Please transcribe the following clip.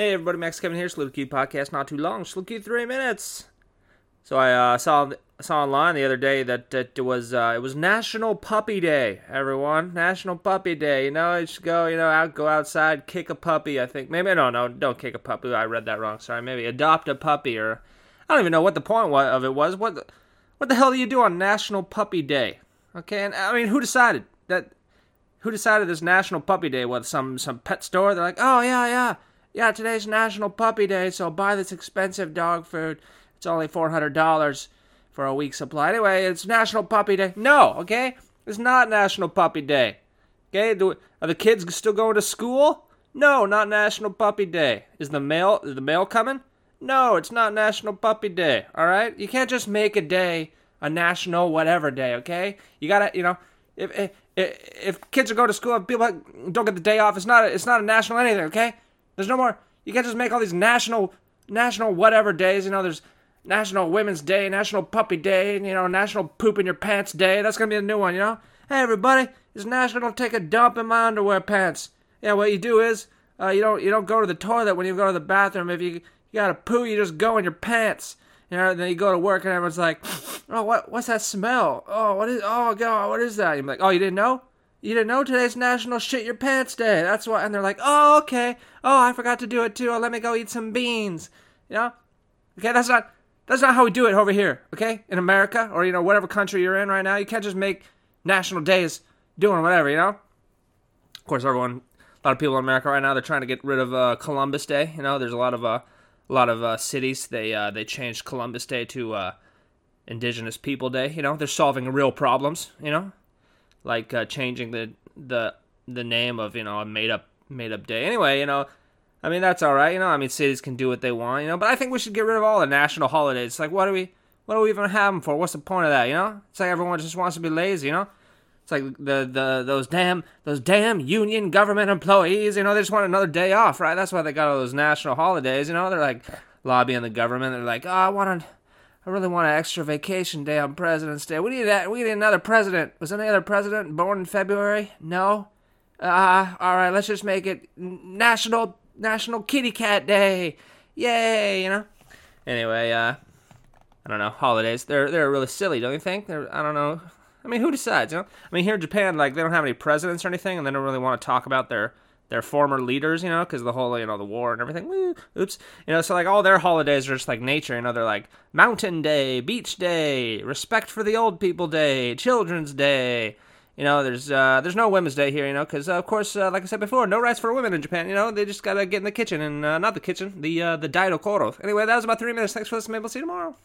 Hey everybody, Max Kevin here, Salute Q podcast. Not too long, Salute Q three minutes. So I uh, saw saw online the other day that, it was uh, it was National Puppy Day. Everyone, National Puppy Day. You know, you should go you know out go outside, kick a puppy. I think maybe no no don't kick a puppy. I read that wrong. Sorry. Maybe adopt a puppy or I don't even know what the point of it was. What the, what the hell do you do on National Puppy Day? Okay, and I mean who decided that? Who decided this National Puppy Day? was some some pet store? They're like, oh yeah yeah yeah, today's National Puppy Day, so buy this expensive dog food. It's only $400 for a week supply. Anyway, it's National Puppy Day. No, okay? It's not National Puppy Day. Okay? Do, are the kids still going to school? No, not National Puppy Day. Is the mail is the mail coming? No, it's not National Puppy Day. All right? You can't just make a day a national whatever day, okay? You got to, you know, if, if if kids are going to school, if people don't get the day off, it's not a, it's not a national anything, okay? There's no more. You can't just make all these national, national whatever days. You know, there's National Women's Day, National Puppy Day, you know, National Poop in Your Pants Day. That's gonna be a new one. You know. Hey everybody, it's National Take a Dump in My Underwear Pants. Yeah, what you do is, uh, you don't you don't go to the toilet when you go to the bathroom. If you you got to poo, you just go in your pants. You know, then you go to work and everyone's like, "Oh, what what's that smell? Oh, what is? Oh God, what is that?" You're like, "Oh, you didn't know? You didn't know today's National Shit Your Pants Day. That's why. And they're like, oh, okay. Oh, I forgot to do it too. Oh, let me go eat some beans. You know? Okay, that's not that's not how we do it over here. Okay, in America or you know whatever country you're in right now, you can't just make national days doing whatever. You know? Of course, everyone, a lot of people in America right now, they're trying to get rid of uh, Columbus Day. You know, there's a lot of uh, a lot of uh, cities they uh, they changed Columbus Day to uh, Indigenous People Day. You know, they're solving real problems. You know, like uh, changing the the the name of you know a made up made up day. Anyway, you know, I mean that's all right. You know, I mean cities can do what they want. You know, but I think we should get rid of all the national holidays. Like, what do we what do we even have them for? What's the point of that? You know, it's like everyone just wants to be lazy. You know. It's like the, the those damn those damn union government employees, you know, they just want another day off, right? That's why they got all those national holidays, you know. They're like lobbying the government. They're like, oh, I want to I really want an extra vacation day on President's Day. We need that. We need another president. Was any other president born in February? No. Ah, uh, all right. Let's just make it National National Kitty Cat Day. Yay! You know. Anyway, uh, I don't know. Holidays. They're they're really silly, don't you think? They're I don't know. I mean, who decides? You know. I mean, here in Japan, like they don't have any presidents or anything, and they don't really want to talk about their their former leaders, you know, because the whole, you know, the war and everything. Oops. You know, so like all their holidays are just like nature, you know, they're like Mountain Day, Beach Day, Respect for the Old People Day, Children's Day. You know, there's uh, there's no Women's Day here, you know, because uh, of course, uh, like I said before, no rights for women in Japan. You know, they just gotta get in the kitchen and uh, not the kitchen, the uh, the daidokoro. Anyway, that was about three minutes. Thanks for listening. Maybe we'll see you tomorrow.